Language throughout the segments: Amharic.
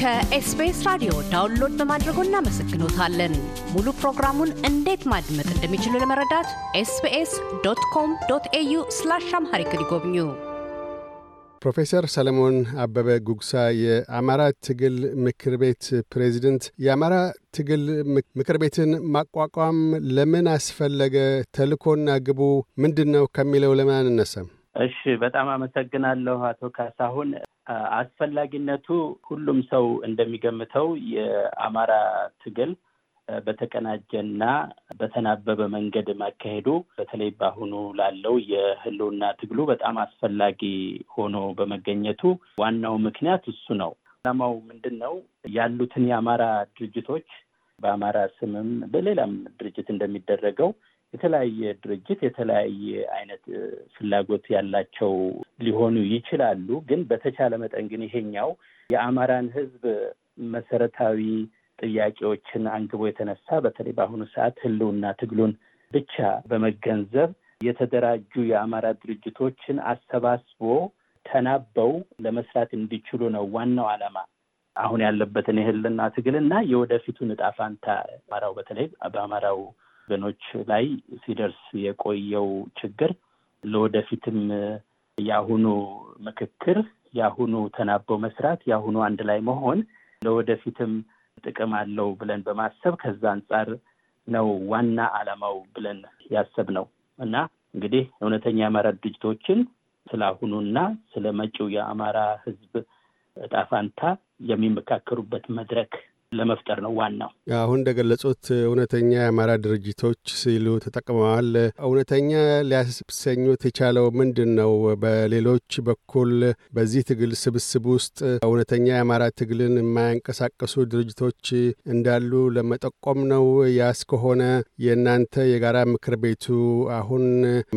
ከ SBS ራዲዮ download በማድረጎ እናመሰግኖታለን። ሙሉ ፕሮግራሙን እንዴት ማድመጥ እንደሚችሉ ለመረዳት SBS dot com dot au slash Amharic ይጎብኙ። ፕሮፌሰር ሰለሞን አበበ ጉግሳ የአማራ ትግል ምክር ቤት ፕሬዚደንት፣ የአማራ ትግል ምክር ቤትን ማቋቋም ለምን አስፈለገ? ተልእኮና ግቡ ምንድን ነው ከሚለው ለምን አንነሳም? እሺ፣ በጣም አመሰግናለሁ አቶ ካሳሁን። አስፈላጊነቱ ሁሉም ሰው እንደሚገምተው የአማራ ትግል በተቀናጀና በተናበበ መንገድ ማካሄዱ በተለይ በአሁኑ ላለው የሕልውና ትግሉ በጣም አስፈላጊ ሆኖ በመገኘቱ ዋናው ምክንያት እሱ ነው። ዓላማው ምንድን ነው? ያሉትን የአማራ ድርጅቶች በአማራ ስምም በሌላም ድርጅት እንደሚደረገው የተለያየ ድርጅት የተለያየ አይነት ፍላጎት ያላቸው ሊሆኑ ይችላሉ። ግን በተቻለ መጠን ግን ይሄኛው የአማራን ሕዝብ መሰረታዊ ጥያቄዎችን አንግቦ የተነሳ በተለይ በአሁኑ ሰዓት ህልውና ትግሉን ብቻ በመገንዘብ የተደራጁ የአማራ ድርጅቶችን አሰባስቦ ተናበው ለመስራት እንዲችሉ ነው ዋናው ዓላማ። አሁን ያለበትን የህልና ትግልና የወደፊቱን እጣ ፋንታ አማራው በተለይ በአማራው ወገኖች ላይ ሲደርስ የቆየው ችግር ለወደፊትም የአሁኑ ምክክር፣ የአሁኑ ተናበው መስራት፣ የአሁኑ አንድ ላይ መሆን ለወደፊትም ጥቅም አለው ብለን በማሰብ ከዛ አንጻር ነው ዋና ዓላማው ብለን ያሰብነው። እና እንግዲህ እውነተኛ የአማራ ድርጅቶችን ስለ አሁኑና ስለ መጪው የአማራ ህዝብ እጣ ፋንታ የሚመካከሩበት መድረክ ለመፍጠር ነው ዋናው። አሁን እንደገለጹት እውነተኛ የአማራ ድርጅቶች ሲሉ ተጠቅመዋል። እውነተኛ ሊያሰኙት የቻለው ምንድን ነው? በሌሎች በኩል በዚህ ትግል ስብስብ ውስጥ እውነተኛ የአማራ ትግልን የማያንቀሳቀሱ ድርጅቶች እንዳሉ ለመጠቆም ነው። ያስ ከሆነ የእናንተ የጋራ ምክር ቤቱ አሁን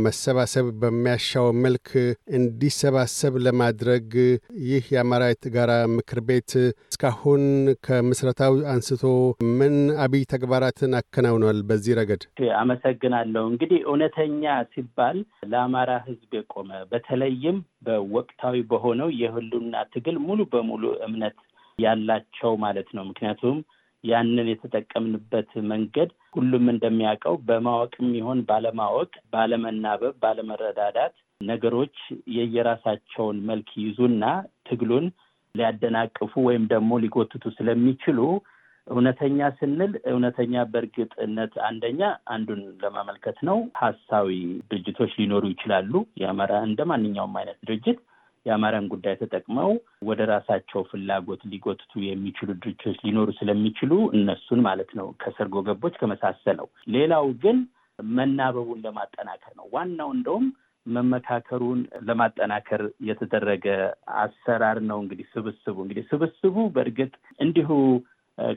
መሰባሰብ በሚያሻው መልክ እንዲሰባሰብ ለማድረግ ይህ የአማራ የጋራ ምክር ቤት እስካሁን ከምስረታ አንስቶ ምን አብይ ተግባራትን አከናውኗል? በዚህ ረገድ አመሰግናለሁ። እንግዲህ እውነተኛ ሲባል ለአማራ ሕዝብ የቆመ በተለይም በወቅታዊ በሆነው የህልውና ትግል ሙሉ በሙሉ እምነት ያላቸው ማለት ነው። ምክንያቱም ያንን የተጠቀምንበት መንገድ ሁሉም እንደሚያውቀው በማወቅም ይሆን ባለማወቅ፣ ባለመናበብ፣ ባለመረዳዳት ነገሮች የየራሳቸውን መልክ ይዙና ትግሉን ሊያደናቅፉ ወይም ደግሞ ሊጎትቱ ስለሚችሉ እውነተኛ ስንል እውነተኛ በእርግጥነት አንደኛ አንዱን ለማመልከት ነው። ሀሳዊ ድርጅቶች ሊኖሩ ይችላሉ። የአማራ እንደ ማንኛውም አይነት ድርጅት የአማራን ጉዳይ ተጠቅመው ወደ ራሳቸው ፍላጎት ሊጎትቱ የሚችሉ ድርጅቶች ሊኖሩ ስለሚችሉ እነሱን ማለት ነው ከሰርጎ ገቦች ከመሳሰለው። ሌላው ግን መናበቡን ለማጠናከር ነው ዋናው እንደውም መመካከሩን ለማጠናከር የተደረገ አሰራር ነው። እንግዲህ ስብስቡ እንግዲህ ስብስቡ በእርግጥ እንዲሁ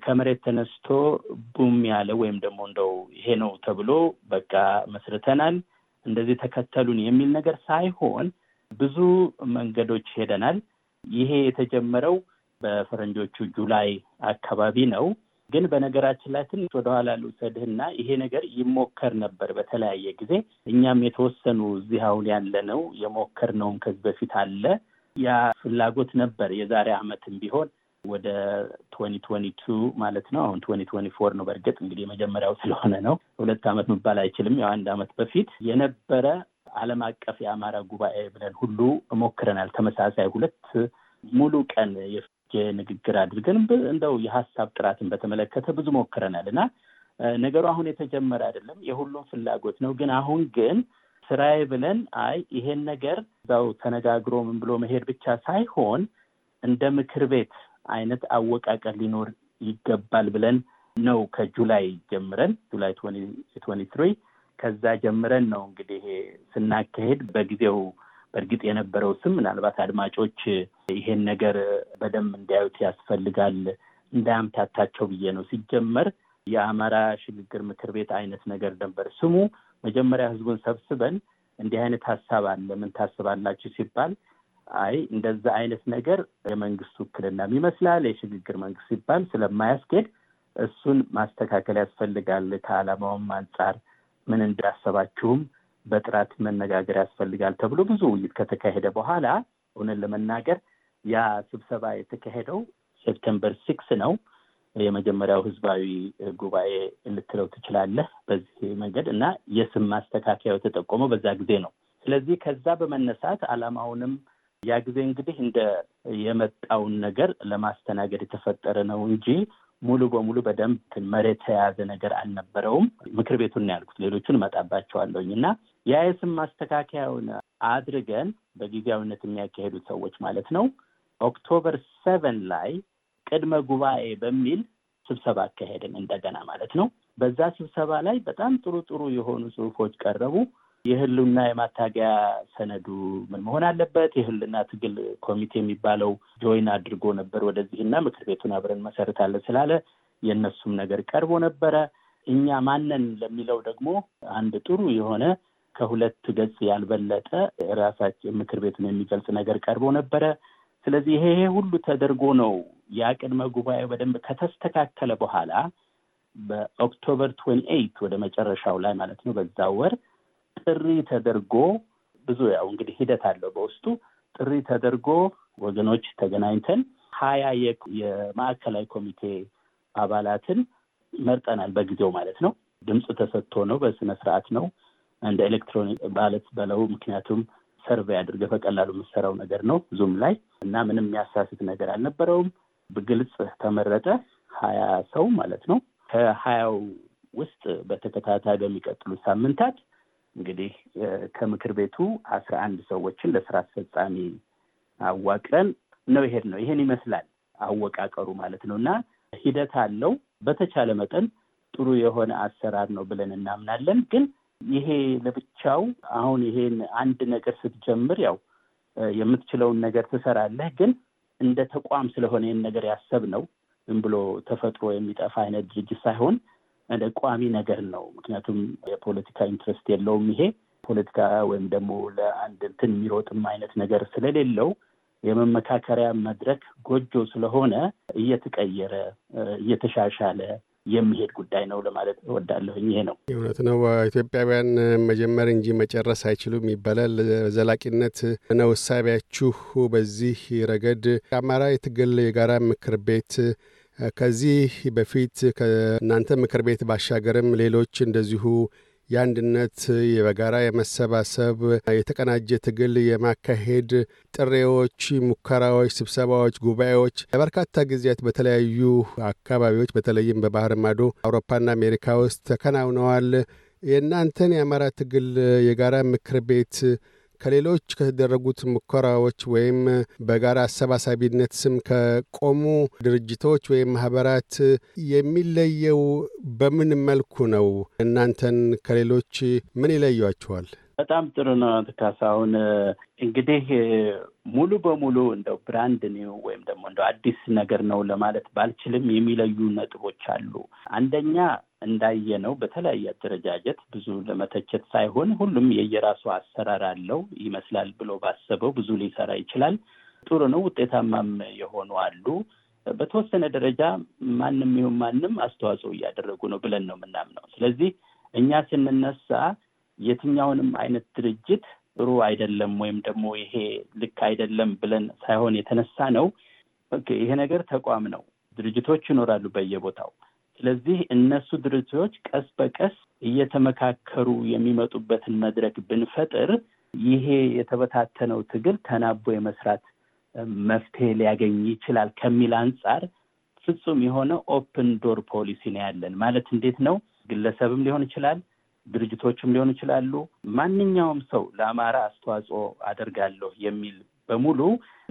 ከመሬት ተነስቶ ቡም ያለ ወይም ደግሞ እንደው ይሄ ነው ተብሎ በቃ መስርተናል እንደዚህ ተከተሉን የሚል ነገር ሳይሆን ብዙ መንገዶች ሄደናል። ይሄ የተጀመረው በፈረንጆቹ ጁላይ አካባቢ ነው። ግን በነገራችን ላይ ትንሽ ወደኋላ ልውሰድህና ይሄ ነገር ይሞከር ነበር በተለያየ ጊዜ። እኛም የተወሰኑ እዚህ አሁን ያለነው የሞከርነውም ከዚህ በፊት አለ። ያ ፍላጎት ነበር የዛሬ ዓመትም ቢሆን ወደ twenty twenty two ማለት ነው። አሁን twenty twenty four ነው። በእርግጥ እንግዲህ የመጀመሪያው ስለሆነ ነው ሁለት ዓመት መባል አይችልም። ያው አንድ ዓመት በፊት የነበረ ዓለም አቀፍ የአማራ ጉባኤ ብለን ሁሉ ሞክረናል። ተመሳሳይ ሁለት ሙሉ ቀን ንግግር አድርገን እንደው የሀሳብ ጥራትን በተመለከተ ብዙ ሞክረናል እና ነገሩ አሁን የተጀመረ አይደለም፣ የሁሉም ፍላጎት ነው። ግን አሁን ግን ስራዬ ብለን አይ ይሄን ነገር እዛው ተነጋግሮ ምን ብሎ መሄድ ብቻ ሳይሆን እንደ ምክር ቤት አይነት አወቃቀር ሊኖር ይገባል ብለን ነው ከጁላይ ጀምረን ጁላይ ትወኒ ትሪ ከዛ ጀምረን ነው እንግዲህ ስናካሄድ በጊዜው በእርግጥ የነበረው ስም ምናልባት አድማጮች ይሄን ነገር በደንብ እንዲያዩት ያስፈልጋል እንዳያምታታቸው ብዬ ነው። ሲጀመር የአማራ ሽግግር ምክር ቤት አይነት ነገር ነበር ስሙ። መጀመሪያ ህዝቡን ሰብስበን እንዲህ አይነት ሀሳብ አለ ምን ታስባላችሁ ሲባል አይ እንደዛ አይነት ነገር የመንግስት ውክልናም ይመስላል የሽግግር መንግስት ሲባል ስለማያስኬድ እሱን ማስተካከል ያስፈልጋል ከዓላማውም አንጻር ምን እንዳሰባችሁም በጥራት መነጋገር ያስፈልጋል ተብሎ ብዙ ውይይት ከተካሄደ በኋላ እውነት ለመናገር ያ ስብሰባ የተካሄደው September six ነው የመጀመሪያው ህዝባዊ ጉባኤ ልትለው ትችላለህ። በዚህ መንገድ እና የስም ማስተካከያው የተጠቆመው በዛ ጊዜ ነው። ስለዚህ ከዛ በመነሳት አላማውንም ያ ጊዜ እንግዲህ እንደ የመጣውን ነገር ለማስተናገድ የተፈጠረ ነው እንጂ ሙሉ በሙሉ በደንብ መሬት የያዘ ነገር አልነበረውም። ምክር ቤቱን ያልኩት ሌሎቹን እመጣባቸዋለሁኝ እና ያ የስም ማስተካከያውን አድርገን በጊዜያዊነት የሚያካሄዱት ሰዎች ማለት ነው October seven ላይ ቅድመ ጉባኤ በሚል ስብሰባ አካሄድን እንደገና ማለት ነው። በዛ ስብሰባ ላይ በጣም ጥሩ ጥሩ የሆኑ ጽሁፎች ቀረቡ። የህልና የማታገያ ሰነዱ ምን መሆን አለበት? የህልውና ትግል ኮሚቴ የሚባለው join አድርጎ ነበር ወደዚህ እና ምክር ቤቱን አብረን መሰረታለን ስላለ የእነሱም ነገር ቀርቦ ነበረ። እኛ ማነን ለሚለው ደግሞ አንድ ጥሩ የሆነ ከሁለት ገጽ ያልበለጠ ራሳችን ምክር ቤቱን የሚገልጽ ነገር ቀርቦ ነበረ። ስለዚህ ይሄ ሁሉ ተደርጎ ነው ያ ቅድመ ጉባኤው በደንብ ከተስተካከለ በኋላ በ October twenty eight ወደ መጨረሻው ላይ ማለት ነው በዛ ወር ጥሪ ተደርጎ ብዙ ያው እንግዲህ ሂደት አለው በውስጡ ጥሪ ተደርጎ ወገኖች ተገናኝተን ሀያ የማዕከላዊ ኮሚቴ አባላትን መርጠናል። በጊዜው ማለት ነው። ድምፅ ተሰጥቶ ነው፣ በስነ ስርዓት ነው። እንደ electronic ballot በለው ምክንያቱም survey አድርገህ በቀላሉ የምትሰራው ነገር ነው Zoom ላይ እና ምንም የሚያሳስት ነገር አልነበረውም። በግልጽ ተመረጠ ሀያ ሰው ማለት ነው። ከሀያው ውስጥ በተከታታይ በሚቀጥሉት ሳምንታት እንግዲህ ከምክር ቤቱ አስራ አንድ ሰዎችን ለስራ አስፈጻሚ አዋቅረን ነው ይሄድ ነው። ይሄን ይመስላል አወቃቀሩ ማለት ነው እና ሂደት አለው። በተቻለ መጠን ጥሩ የሆነ አሰራር ነው ብለን እናምናለን። ግን ይሄ ለብቻው አሁን ይሄን አንድ ነገር ስትጀምር ያው የምትችለውን ነገር ትሰራለህ። ግን እንደ ተቋም ስለሆነ ይህን ነገር ያሰብነው ዝም ብሎ ተፈጥሮ የሚጠፋ አይነት ድርጅት ሳይሆን እንደ ቋሚ ነገር ነው። ምክንያቱም የፖለቲካ interest የለውም። ይሄ ፖለቲካ ወይም ደግሞ ለአንድ እንትን የሚሮጥም አይነት ነገር ስለሌለው የመመካከሪያ መድረክ ጎጆ ስለሆነ እየተቀየረ እየተሻሻለ የሚሄድ ጉዳይ ነው ለማለት እወዳለሁኝ። ይሄ ነው እውነት ነው። ኢትዮጵያውያን መጀመር እንጂ መጨረስ አይችሉም ይባላል። ዘላቂነት ነው እሳቢያችሁ። በዚህ ረገድ የአማራ የትግል የጋራ ምክር ቤት ከዚህ በፊት ከእናንተ ምክር ቤት ባሻገርም ሌሎች እንደዚሁ የአንድነት በጋራ የመሰባሰብ የተቀናጀ ትግል የማካሄድ ጥሬዎች፣ ሙከራዎች፣ ስብሰባዎች፣ ጉባኤዎች ለበርካታ ጊዜያት በተለያዩ አካባቢዎች በተለይም በባህር ማዶ አውሮፓና አሜሪካ ውስጥ ተከናውነዋል። የእናንተን የአማራ ትግል የጋራ ምክር ቤት ከሌሎች ከተደረጉት ሙከራዎች ወይም በጋራ አሰባሳቢነት ስም ከቆሙ ድርጅቶች ወይም ማህበራት የሚለየው በምን መልኩ ነው? እናንተን ከሌሎች ምን ይለያችኋል? በጣም ጥሩ ነው ካሳሁን። እንግዲህ ሙሉ በሙሉ እንደው ብራንድ ኒው ወይም ደግሞ እንደው አዲስ ነገር ነው ለማለት ባልችልም የሚለዩ ነጥቦች አሉ። አንደኛ እንዳየነው በተለያየ አደረጃጀት ብዙ ለመተቸት ሳይሆን ሁሉም የየራሱ አሰራር አለው ይመስላል ብሎ ባሰበው ብዙ ሊሰራ ይችላል። ጥሩ ነው፣ ውጤታማም የሆኑ አሉ። በተወሰነ ደረጃ ማንም ይሁን ማንም አስተዋጽኦ እያደረጉ ነው ብለን ነው የምናምነው። ስለዚህ እኛ ስንነሳ የትኛውንም አይነት ድርጅት ጥሩ አይደለም ወይም ደግሞ ይሄ ልክ አይደለም ብለን ሳይሆን የተነሳ ነው። ይሄ ነገር ተቋም ነው። ድርጅቶች ይኖራሉ በየቦታው ስለዚህ እነሱ ድርጅቶች ቀስ በቀስ እየተመካከሩ የሚመጡበትን መድረክ ብንፈጥር ይሄ የተበታተነው ትግል ተናቦ የመስራት መፍትሄ ሊያገኝ ይችላል ከሚል አንጻር ፍጹም የሆነ open door policy ነው ያለን። ማለት እንዴት ነው? ግለሰብም ሊሆን ይችላል፣ ድርጅቶችም ሊሆን ይችላሉ። ማንኛውም ሰው ለአማራ አስተዋጽኦ አደርጋለሁ የሚል በሙሉ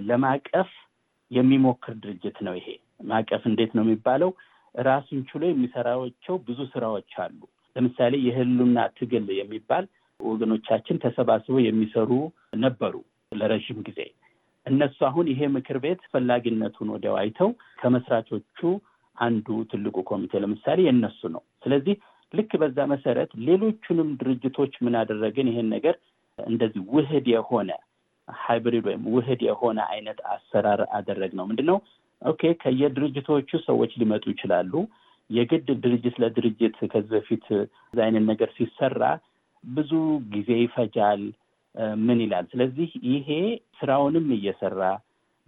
ለማቀፍ የሚሞክር ድርጅት ነው። ይሄ ማቀፍ እንዴት ነው የሚባለው? ራሱን ችሎ የሚሰራቸው ብዙ ስራዎች አሉ። ለምሳሌ የህልውና ትግል የሚባል ወገኖቻችን ተሰባስበው የሚሰሩ ነበሩ ለረዥም ጊዜ። እነሱ አሁን ይሄ ምክር ቤት ፈላጊነቱን ወዲያው አይተው ከመስራቾቹ አንዱ ትልቁ ኮሚቴ ለምሳሌ የእነሱ ነው። ስለዚህ ልክ በዛ መሰረት ሌሎቹንም ድርጅቶች ምን አደረግን? ይሄን ነገር እንደዚህ ውህድ የሆነ hybrid ወይም ውህድ የሆነ አይነት አሰራር አደረግነው። ምንድን ነው okay ከየድርጅቶቹ ሰዎች ሊመጡ ይችላሉ። የግድ ድርጅት ለድርጅት ከዚህ በፊት እዚ አይነት ነገር ሲሰራ ብዙ ጊዜ ይፈጃል። ምን ይላል። ስለዚህ ይሄ ስራውንም እየሰራ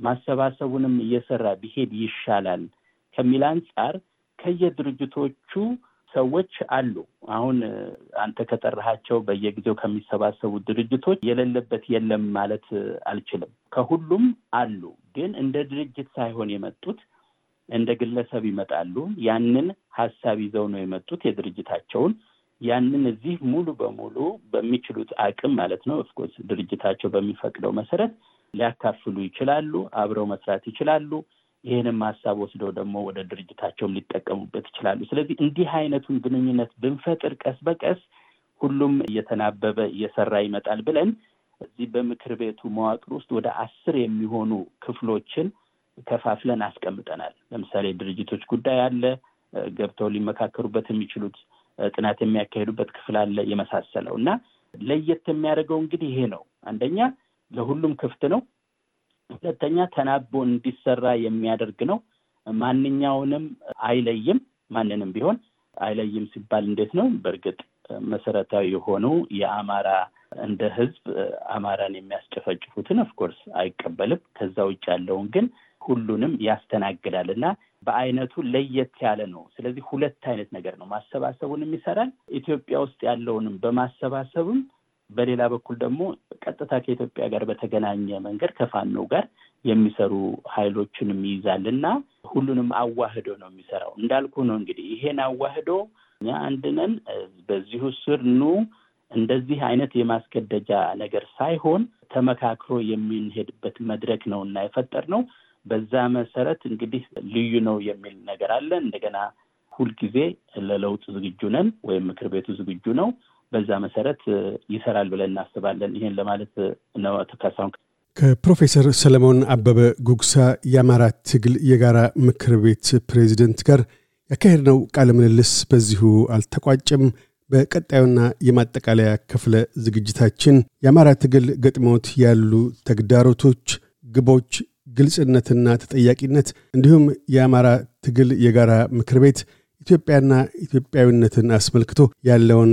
ማሰባሰቡንም እየሰራ ቢሄድ ይሻላል ከሚል አንጻር ከየድርጅቶቹ ሰዎች አሉ። አሁን አንተ ከጠራሃቸው በየጊዜው ከሚሰባሰቡ ድርጅቶች የሌለበት የለም ማለት አልችልም። ከሁሉም አሉ። ግን እንደ ድርጅት ሳይሆን የመጡት እንደ ግለሰብ ይመጣሉ። ያንን ሀሳብ ይዘው ነው የመጡት የድርጅታቸውን ያንን እዚህ ሙሉ በሙሉ በሚችሉት አቅም ማለት ነው of course ድርጅታቸው በሚፈቅደው መሰረት ሊያካፍሉ ይችላሉ። አብረው መስራት ይችላሉ። ይህንም ሀሳብ ወስደው ደግሞ ወደ ድርጅታቸውም ሊጠቀሙበት ይችላሉ። ስለዚህ እንዲህ አይነቱን ግንኙነት ብንፈጥር ቀስ በቀስ ሁሉም እየተናበበ እየሰራ ይመጣል ብለን እዚህ በምክር ቤቱ መዋቅር ውስጥ ወደ አስር የሚሆኑ ክፍሎችን ከፋፍለን አስቀምጠናል። ለምሳሌ ድርጅቶች ጉዳይ አለ፣ ገብተው ሊመካከሩበት የሚችሉት ጥናት የሚያካሂዱበት ክፍል አለ፣ የመሳሰለው እና ለየት የሚያደርገው እንግዲህ ይሄ ነው። አንደኛ ለሁሉም ክፍት ነው። ሁለተኛ ተናቦ እንዲሰራ የሚያደርግ ነው። ማንኛውንም አይለይም። ማንንም ቢሆን አይለይም ሲባል እንዴት ነው? በእርግጥ መሰረታዊ የሆኑ የአማራ እንደ ህዝብ አማራን የሚያስጨፈጭፉትን of course አይቀበልም። ከዛ ውጭ ያለውን ግን ሁሉንም ያስተናግዳል እና በአይነቱ ለየት ያለ ነው። ስለዚህ ሁለት አይነት ነገር ነው። ማሰባሰቡንም ይሰራል። ኢትዮጵያ ውስጥ ያለውንም በማሰባሰብም በሌላ በኩል ደግሞ ቀጥታ ከኢትዮጵያ ጋር በተገናኘ መንገድ ከፋኖ ጋር የሚሰሩ ኃይሎችንም ይይዛል እና ሁሉንም አዋህዶ ነው የሚሰራው። እንዳልኩ ነው እንግዲህ ይሄን አዋህዶ እኛ አንድ ነን፣ በዚሁ ስር ኑ እንደዚህ አይነት የማስገደጃ ነገር ሳይሆን ተመካክሮ የሚንሄድበት መድረክ ነው እና የፈጠር ነው። በዛ መሰረት እንግዲህ ልዩ ነው የሚል ነገር አለ። እንደገና ሁልጊዜ ለለውጥ ዝግጁ ነን ወይም ምክር ቤቱ ዝግጁ ነው። በዛ መሰረት ይሰራል ብለን እናስባለን። ይሄን ለማለት ነው። ካሳሁን ከፕሮፌሰር ሰለሞን አበበ ጉግሳ የአማራ ትግል የጋራ ምክር ቤት ፕሬዚደንት ጋር ያካሄድነው ቃለ ምልልስ በዚሁ አልተቋጨም። በቀጣዩና የማጠቃለያ ክፍለ ዝግጅታችን የአማራ ትግል ገጥሞት ያሉ ተግዳሮቶች፣ ግቦች፣ ግልጽነትና ተጠያቂነት እንዲሁም የአማራ ትግል የጋራ ምክር ቤት ኢትዮጵያና ኢትዮጵያዊነትን አስመልክቶ ያለውን